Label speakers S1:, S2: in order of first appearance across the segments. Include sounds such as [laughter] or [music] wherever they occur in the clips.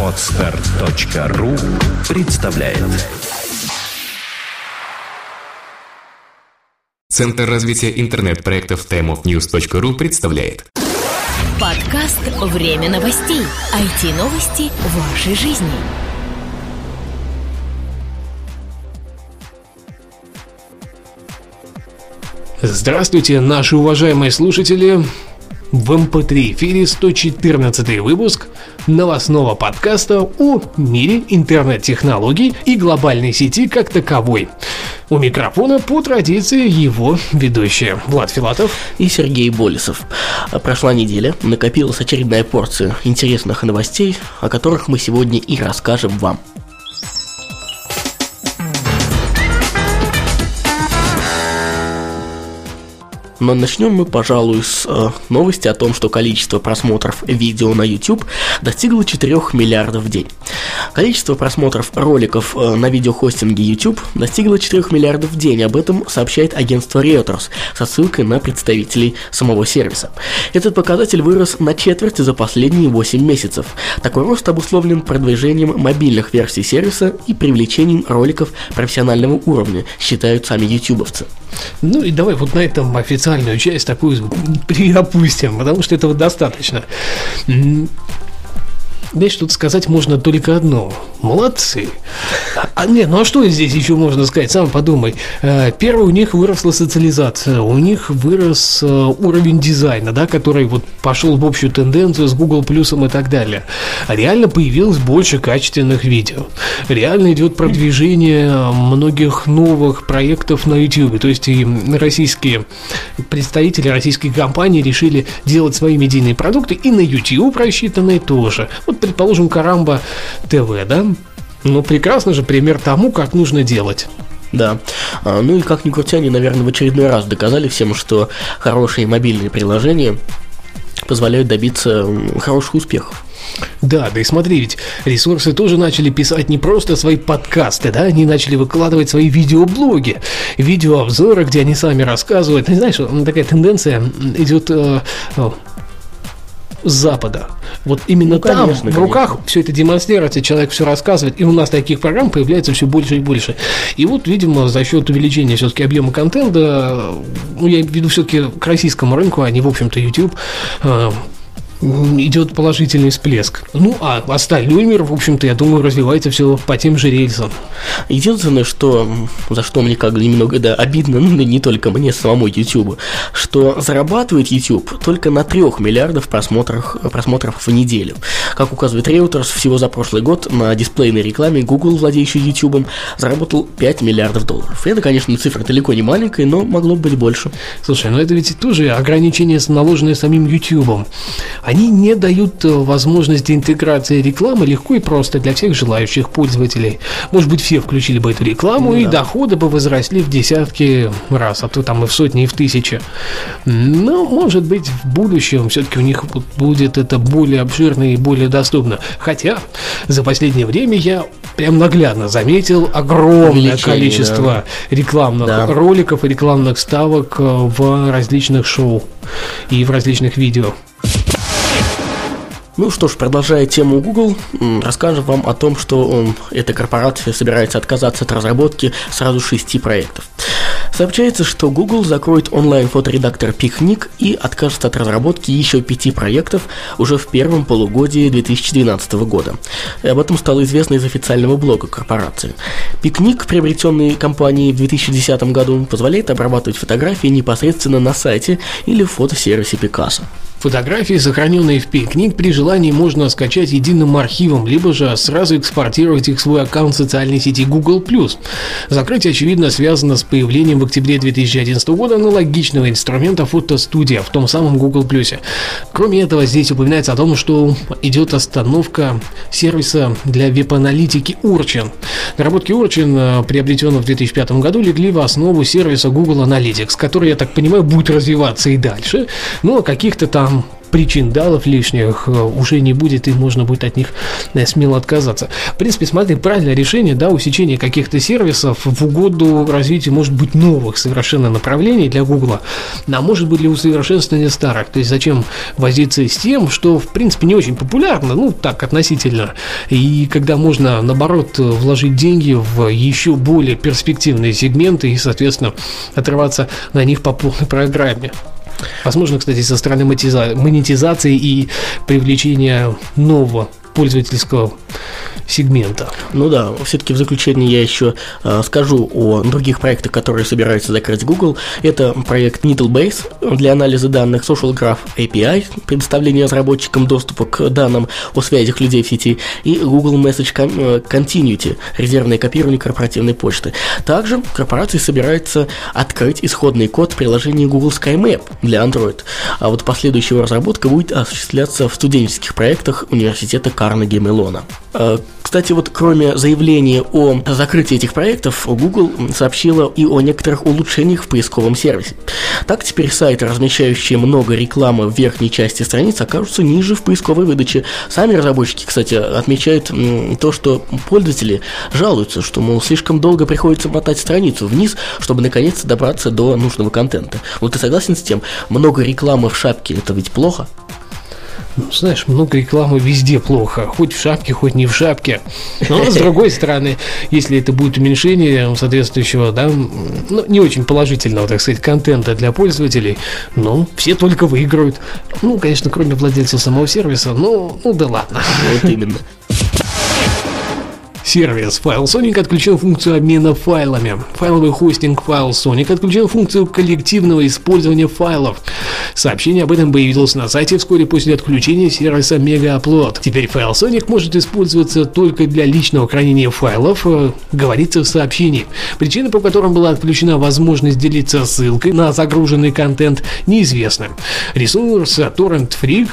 S1: Отстар.ру представляет
S2: Центр развития интернет-проектов timeofnews.ru представляет
S3: Подкаст «Время новостей». IT-новости вашей жизни.
S4: Здравствуйте, наши уважаемые слушатели. В МП3 эфире 114 выпуск новостного подкаста о мире интернет-технологий и глобальной сети как таковой. У микрофона по традиции его ведущие Влад Филатов
S5: и Сергей Болесов. Прошла неделя, накопилась очередная порция интересных новостей, о которых мы сегодня и расскажем вам. Но начнем мы, пожалуй, с э, новости о том, что количество просмотров видео на YouTube достигло 4 миллиардов в день. Количество просмотров роликов э, на видеохостинге YouTube достигло 4 миллиардов в день. Об этом сообщает агентство Reuters со ссылкой на представителей самого сервиса. Этот показатель вырос на четверть за последние 8 месяцев. Такой рост обусловлен продвижением мобильных версий сервиса и привлечением роликов профессионального уровня, считают сами ютубовцы.
S4: Ну и давай вот на этом официальную часть такую [laughs] приопустим, потому что этого достаточно. Знаешь, тут сказать можно только одно. Молодцы. А, а не, ну а что здесь еще можно сказать? Сам подумай. Э, первое, у них выросла социализация, у них вырос э, уровень дизайна, да, который вот пошел в общую тенденцию с Google Плюсом и так далее. Реально появилось больше качественных видео. Реально идет продвижение многих новых проектов на YouTube. То есть и российские представители российской компании решили делать свои медийные продукты и на YouTube рассчитанные тоже. Вот предположим, Карамба ТВ, да? Ну, прекрасно же пример тому, как нужно делать.
S5: Да. А, ну и как ни крути, они, наверное, в очередной раз доказали всем, что хорошие мобильные приложения позволяют добиться хороших успехов.
S4: Да, да и смотри, ведь ресурсы тоже начали писать не просто свои подкасты, да, они начали выкладывать свои видеоблоги, видеообзоры, где они сами рассказывают. Ты знаешь, такая тенденция идет э, Запада. Вот именно ну, там, конечно, в руках все это демонстрируется, человек все рассказывает, и у нас таких программ появляется все больше и больше. И вот, видимо, за счет увеличения все-таки объема контента, ну, я веду все-таки к российскому рынку, а не, в общем-то, YouTube, э, идет положительный всплеск. Ну, а остальной мир, в общем-то, я думаю, развивается все по тем же рельсам.
S5: Единственное, что, за что мне как бы немного да, обидно, [laughs] ну, не только мне, самому YouTube, что зарабатывает YouTube только на 3 миллиардов просмотров, просмотров в неделю. Как указывает Reuters, всего за прошлый год на дисплейной рекламе Google, владеющий YouTube, заработал 5 миллиардов долларов. И это, конечно, цифра далеко не маленькая, но могло быть больше.
S4: Слушай, ну это ведь тоже ограничения, наложенные самим YouTube они не дают э, возможности интеграции рекламы легко и просто для всех желающих пользователей. Может быть, все включили бы эту рекламу, ну, и да. доходы бы возросли в десятки раз, а то там и в сотни, и в тысячи. Но, может быть, в будущем все-таки у них будет это более обширно и более доступно. Хотя за последнее время я прям наглядно заметил огромное количество да. рекламных да. роликов и рекламных ставок э, в различных шоу и в различных видео.
S5: Ну что ж, продолжая тему Google, расскажем вам о том, что эта корпорация собирается отказаться от разработки сразу шести проектов. Сообщается, что Google закроет онлайн-фоторедактор Picnic и откажется от разработки еще пяти проектов уже в первом полугодии 2012 года. Об этом стало известно из официального блога корпорации. Picnic, приобретенный компанией в 2010 году, позволяет обрабатывать фотографии непосредственно на сайте или в фотосервисе Picasso.
S4: Фотографии, сохраненные в пикник, при желании можно скачать единым архивом, либо же сразу экспортировать их в свой аккаунт социальной сети Google+. Закрытие, очевидно, связано с появлением в октябре 2011 года аналогичного инструмента фотостудия в том самом Google+. Кроме этого, здесь упоминается о том, что идет остановка сервиса для веб-аналитики Urchin. Наработки Urchin, э, приобретенные в 2005 году, легли в основу сервиса Google Analytics, который, я так понимаю, будет развиваться и дальше, но каких-то там причиндалов лишних уже не будет, и можно будет от них смело отказаться. В принципе, смотри, правильное решение, да, усечение каких-то сервисов в угоду развитию, может быть, новых совершенно направлений для Гугла, а может быть, для усовершенствования старых. То есть, зачем возиться с тем, что, в принципе, не очень популярно, ну, так, относительно, и когда можно, наоборот, вложить деньги в еще более перспективные сегменты и, соответственно, отрываться на них по полной программе. Возможно, кстати, со стороны монетизации и привлечения нового пользовательского сегмента.
S5: Ну да, все-таки в заключение я еще э, скажу о других проектах, которые собираются закрыть Google. Это проект Needlebase для анализа данных, Social Graph API, предоставление разработчикам доступа к данным о связях людей в сети, и Google Message э, Continuity, резервное копирование корпоративной почты. Также корпорация собирается открыть исходный код приложения Google Sky Map для Android, а вот последующая разработка будет осуществляться в студенческих проектах университета Карнеги Мелона. Э, кстати, вот кроме заявления о закрытии этих проектов, Google сообщила и о некоторых улучшениях в поисковом сервисе. Так теперь сайты, размещающие много рекламы в верхней части страниц, окажутся ниже в поисковой выдаче. Сами разработчики, кстати, отмечают то, что пользователи жалуются, что, мол, слишком долго приходится мотать страницу вниз, чтобы наконец-то добраться до нужного контента. Вот ты согласен с тем? Много рекламы в шапке – это ведь плохо?
S4: Ну, знаешь, много рекламы везде плохо, хоть в шапке, хоть не в шапке. Но с другой стороны, если это будет уменьшение соответствующего, да, ну, не очень положительного, так сказать, контента для пользователей, ну, все только выиграют. Ну, конечно, кроме владельцев самого сервиса, ну, ну да ладно.
S5: Вот именно.
S4: Сервис FileSonic отключил функцию обмена файлами. Файловый хостинг FileSonic отключил функцию коллективного использования файлов. Сообщение об этом появилось на сайте вскоре после отключения сервиса MegaUpload. Теперь FileSonic может использоваться только для личного хранения файлов, э, говорится в сообщении. Причина, по которым была отключена возможность делиться ссылкой на загруженный контент, неизвестна. Ресурс Torrent Freak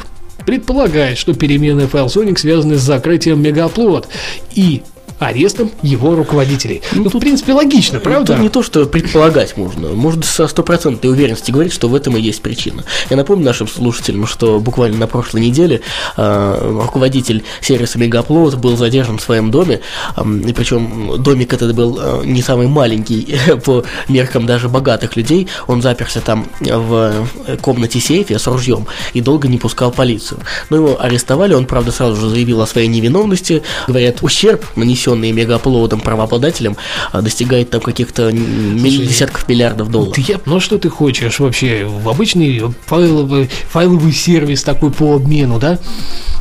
S4: предполагает, что перемены FileSonic связаны с закрытием Megaupload и арестом его руководителей. Ну, тут, в принципе, логично, правда?
S5: Тут не то, что предполагать можно. Можно со стопроцентной уверенностью говорить, что в этом и есть причина. Я напомню нашим слушателям, что буквально на прошлой неделе э, руководитель сервиса Мегаплод был задержан в своем доме, э, и причем домик этот был э, не самый маленький [laughs] по меркам даже богатых людей. Он заперся там в комнате сейфе с ружьем и долго не пускал полицию. Но его арестовали, он, правда, сразу же заявил о своей невиновности. Говорят, ущерб нанесен нанесенные мегаплодом правообладателям, а, достигает там каких-то Слушай, десятков миллиардов долларов.
S4: Я, ну что ты хочешь вообще? В обычный файловый, файловый сервис такой по обмену, да?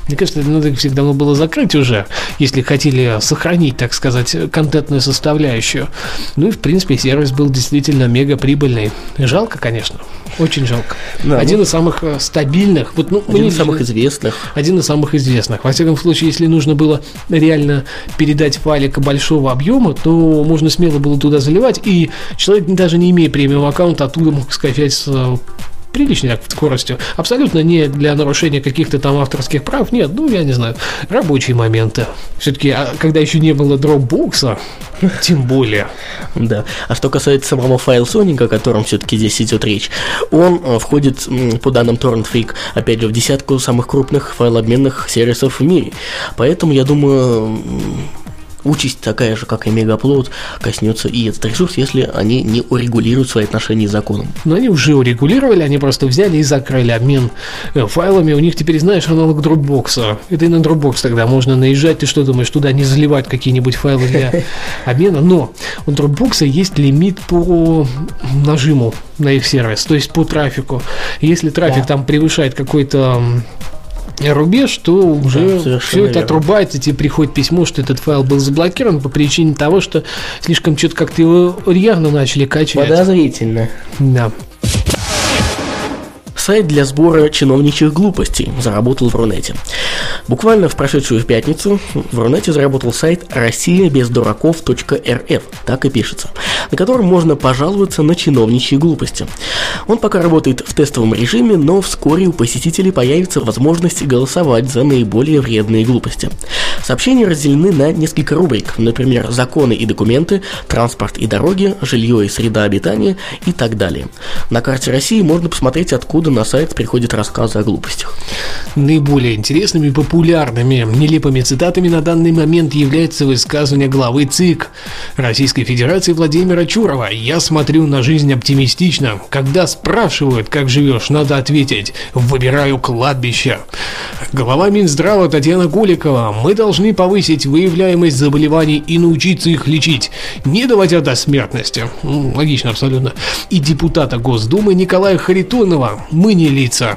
S4: Мне кажется, это надо всегда давно было закрыть уже, если хотели сохранить, так сказать, контентную составляющую. Ну и, в принципе, сервис был действительно мега прибыльный. Жалко, конечно. Очень жалко. Да, один ну, из самых э, стабильных. Вот,
S5: ну, один из самых известных.
S4: Один из самых известных. Во всяком случае, если нужно было реально передать файлик большого объема, то можно смело было туда заливать, и человек, даже не имея премиум аккаунта, оттуда мог скачать приличной так, скоростью. Абсолютно не для нарушения каких-то там авторских прав. Нет, ну, я не знаю, рабочие моменты. Все-таки, а, когда еще не было дропбокса, тем более.
S5: Да. А что касается самого файл Соника, о котором все-таки здесь идет речь, он э, входит, по данным Torrent Freak, опять же, в десятку самых крупных файлообменных сервисов в мире. Поэтому, я думаю, участь такая же, как и Мегаплод, коснется и этот ресурс, если они не урегулируют свои отношения с законом.
S4: Но они уже урегулировали, они просто взяли и закрыли обмен э, файлами. У них теперь, знаешь, аналог Dropbox. Это и на Dropbox тогда можно наезжать. Ты что думаешь, туда не заливать какие-нибудь файлы для [laughs] обмена? Но у Dropbox есть лимит по нажиму на их сервис, то есть по трафику. Если трафик да. там превышает какой-то рубеж, то уже да, все это отрубается, тебе приходит письмо, что этот файл был заблокирован по причине того, что слишком что-то как-то его рьяно начали качать.
S5: Подозрительно.
S4: Да.
S5: Сайт для сбора чиновничьих глупостей заработал в Рунете. Буквально в прошедшую пятницу в Рунете заработал сайт Россия без дураков.рф, так и пишется, на котором можно пожаловаться на чиновничьи глупости. Он пока работает в тестовом режиме, но вскоре у посетителей появится возможность голосовать за наиболее вредные глупости. Сообщения разделены на несколько рубрик, например, законы и документы, транспорт и дороги, жилье и среда обитания и так далее. На карте России можно посмотреть, откуда на сайт приходят рассказы о глупостях.
S4: Наиболее интересными и популярными нелепыми цитатами на данный момент является высказывание главы ЦИК Российской Федерации Владимира Чурова. «Я смотрю на жизнь оптимистично. Когда спрашивают, как живешь, надо ответить «Выбираю кладбище». Глава Минздрава Татьяна Куликова. «Мы должны повысить выявляемость заболеваний и научиться их лечить, не доводя до смертности». Логично абсолютно. И депутата Госдумы Николая Харитонова. «Мы не лица».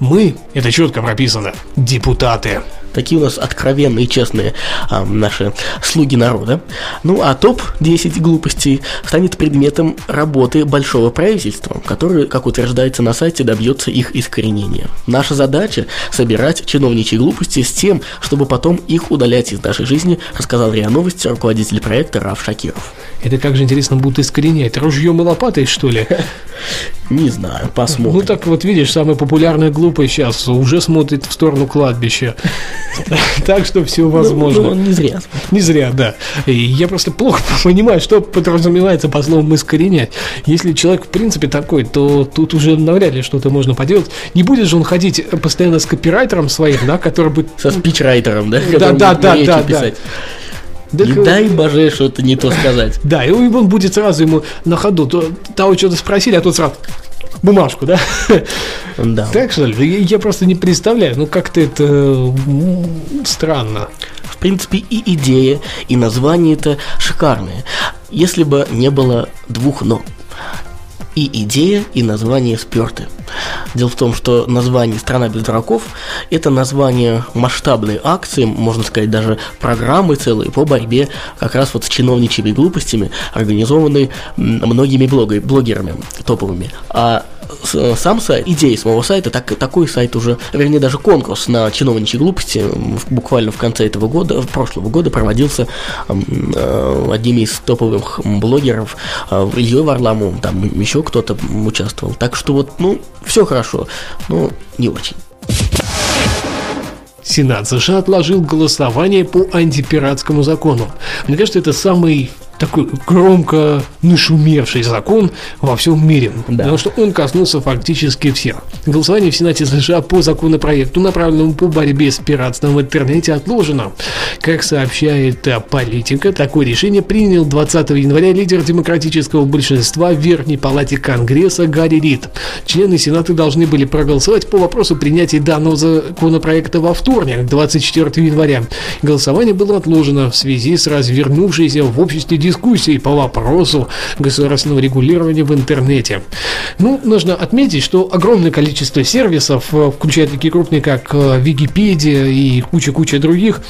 S4: Мы, это четко прописано, депутаты.
S5: Такие у нас откровенные честные а, наши слуги народа. Ну а топ-10 глупостей станет предметом работы большого правительства, которое, как утверждается на сайте, добьется их искоренения. Наша задача – собирать чиновничьи глупости с тем, чтобы потом их удалять из нашей жизни, рассказал РИА Новости руководитель проекта Раф Шакиров.
S4: Это как же интересно будут искоренять? Ружьем и лопатой, что ли? [laughs]
S5: Не знаю, посмотрим.
S4: Ну так вот видишь, самая популярная глупость сейчас уже смотрит в сторону кладбища. [laughs] Так что все возможно.
S5: Ну, не зря.
S4: Не зря, да. Я просто плохо [laughs] понимаю, что подразумевается по словам искоренять. Если человек в принципе такой, то тут уже навряд ли что-то можно поделать. Не будет же он ходить постоянно с копирайтером своим, да, который бы...
S5: Со спичрайтером, да?
S4: Да, да, да, да, да.
S5: Да не дай боже что-то не то сказать. [laughs]
S4: Да, и он будет сразу ему на ходу, то, того что-то спросили, а тот сразу бумажку, да?
S5: Да.
S4: Так что ли? Я просто не представляю, ну как-то это странно.
S5: В принципе, и идея, и название это шикарные. Если бы не было двух «но». И идея, и название сперты. Дело в том, что название «Страна без дураков» – это название масштабной акции, можно сказать, даже программы целой по борьбе как раз вот с чиновничьими глупостями, организованной многими блогерами топовыми. А сам сайт, идея самого сайта, так, такой сайт уже, вернее, даже конкурс на чиновничьи глупости буквально в конце этого года, прошлого года проводился э, одними из топовых блогеров, э, Ильей Варламовым, там еще кто-то участвовал. Так что вот, ну, все хорошо, но не очень.
S4: Сенат США отложил голосование по антипиратскому закону. Мне кажется, это самый такой громко нашумевший закон во всем мире, да. потому что он коснулся фактически всех. Голосование в Сенате США по законопроекту, направленному по борьбе с пиратством в интернете, отложено. Как сообщает политика, такое решение принял 20 января лидер демократического большинства в Верхней Палате Конгресса Гарри Рид. Члены Сената должны были проголосовать по вопросу принятия данного законопроекта во вторник, 24 января. Голосование было отложено в связи с развернувшейся в обществе дискуссий по вопросу государственного регулирования в интернете. Ну, нужно отметить, что огромное количество сервисов, э, включая такие крупные, как э, Википедия и куча-куча других,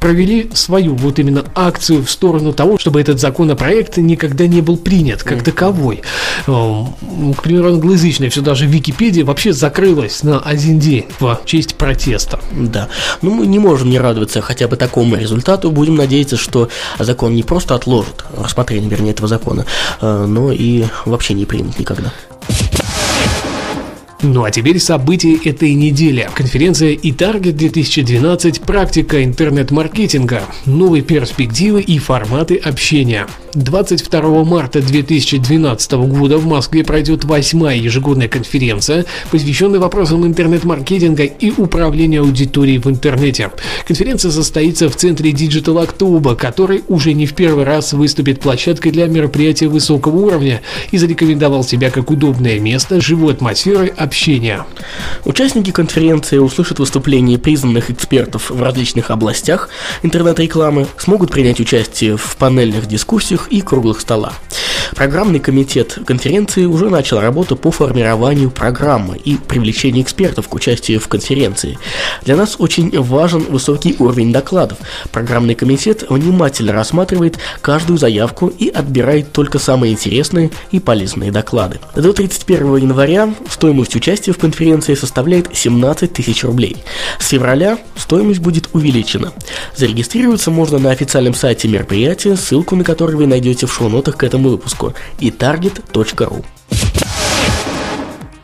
S4: провели свою вот именно акцию в сторону того, чтобы этот законопроект никогда не был принят как таковой. Эм, к примеру, англоязычная все даже Википедия вообще закрылась на один день в честь протеста.
S5: Да. Ну, мы не можем не радоваться хотя бы такому результату. Будем надеяться, что закон не просто отложит, рассмотрение, вернее, этого закона, э, но и вообще не примет никогда.
S4: Ну а теперь события этой недели. Конференция и Target 2012 «Практика интернет-маркетинга. Новые перспективы и форматы общения». 22 марта 2012 года в Москве пройдет восьмая ежегодная конференция, посвященная вопросам интернет-маркетинга и управления аудиторией в интернете. Конференция состоится в центре Digital October, который уже не в первый раз выступит площадкой для мероприятия высокого уровня и зарекомендовал себя как удобное место живой атмосферой общения.
S5: Участники конференции услышат выступления признанных экспертов в различных областях интернет-рекламы, смогут принять участие в панельных дискуссиях и круглых столах. Программный комитет конференции уже начал работу по формированию программы и привлечению экспертов к участию в конференции. Для нас очень важен высокий уровень докладов. Программный комитет внимательно рассматривает каждую заявку и отбирает только самые интересные и полезные доклады. До 31 января стоимость участия в конференции составляет 17 тысяч рублей. С февраля стоимость будет увеличена. Зарегистрироваться можно на официальном сайте мероприятия, ссылку на который вы найдете в шоу-нотах к этому выпуску и target.ru.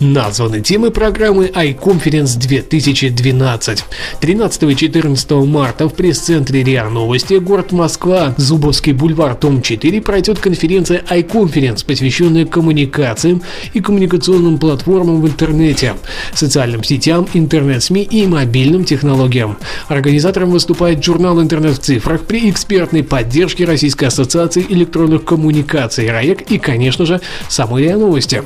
S4: названы темы программы iConference 2012. 13 и 14 марта в пресс-центре РИА Новости, город Москва, Зубовский бульвар, том 4, пройдет конференция iConference, посвященная коммуникациям и коммуникационным платформам в интернете, социальным сетям, интернет-СМИ и мобильным технологиям. Организатором выступает журнал «Интернет в цифрах» при экспертной поддержке Российской ассоциации электронных коммуникаций РАЭК и, конечно же, самой РИА Новости.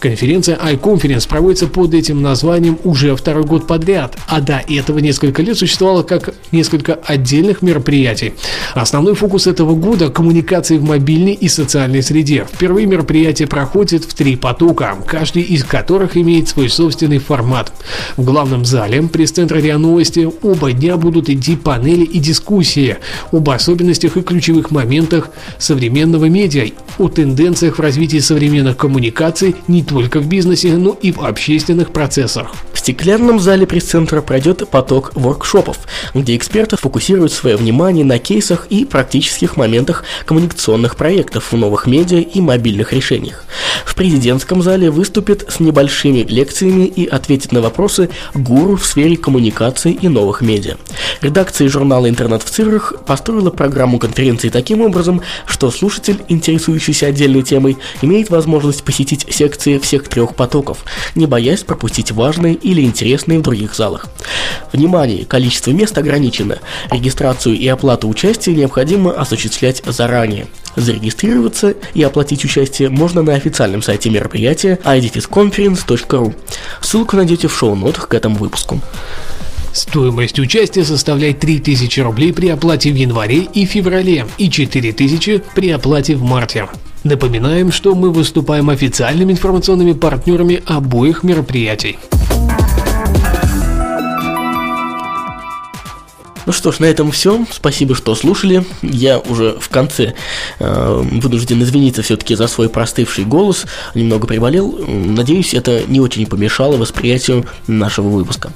S4: Конференция iConference проводится под этим названием уже второй год подряд, а до этого несколько лет существовало как несколько отдельных мероприятий. Основной фокус этого года – коммуникации в мобильной и социальной среде. Впервые мероприятие проходит в три потока, каждый из которых имеет свой собственный формат. В главном зале пресс-центра РИА Новости оба дня будут идти панели и дискуссии об особенностях и ключевых моментах современного медиа, о тенденциях в развитии современных коммуникаций не только в бизнесе, но и в общественных процессах.
S5: В стеклянном зале пресс-центра пройдет поток воркшопов, где эксперты фокусируют свое внимание на кейсах и практических моментах коммуникационных проектов в новых медиа и мобильных решениях. Президентском зале выступит с небольшими лекциями и ответит на вопросы гуру в сфере коммуникации и новых медиа. Редакция журнала «Интернет в цифрах» построила программу конференции таким образом, что слушатель, интересующийся отдельной темой, имеет возможность посетить секции всех трех потоков, не боясь пропустить важные или интересные в других залах. Внимание! Количество мест ограничено. Регистрацию и оплату участия необходимо осуществлять заранее. Зарегистрироваться и оплатить участие можно на официальном сайте мероприятия idfisconference.ru. Ссылку найдете в шоу-нотах к этому выпуску.
S4: Стоимость участия составляет 3000 рублей при оплате в январе и феврале и 4000 при оплате в марте. Напоминаем, что мы выступаем официальными информационными партнерами обоих мероприятий.
S5: Ну что ж, на этом все. Спасибо, что слушали. Я уже в конце э, вынужден извиниться все-таки за свой простывший голос. Немного приболел. Надеюсь, это не очень помешало восприятию нашего выпуска.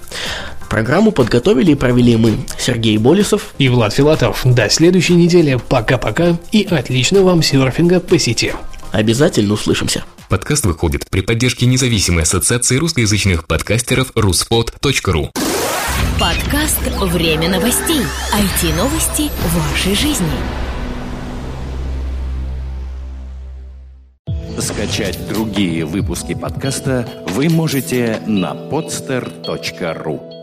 S5: Программу подготовили и провели мы, Сергей Болесов
S4: и Влад Филатов. До следующей недели. Пока-пока и отличного вам серфинга по сети.
S5: Обязательно услышимся.
S2: Подкаст выходит при поддержке независимой ассоциации русскоязычных подкастеров ruspod.ru
S3: Подкаст «Время новостей». IT-новости вашей жизни.
S1: Скачать другие выпуски подкаста вы можете на podster.ru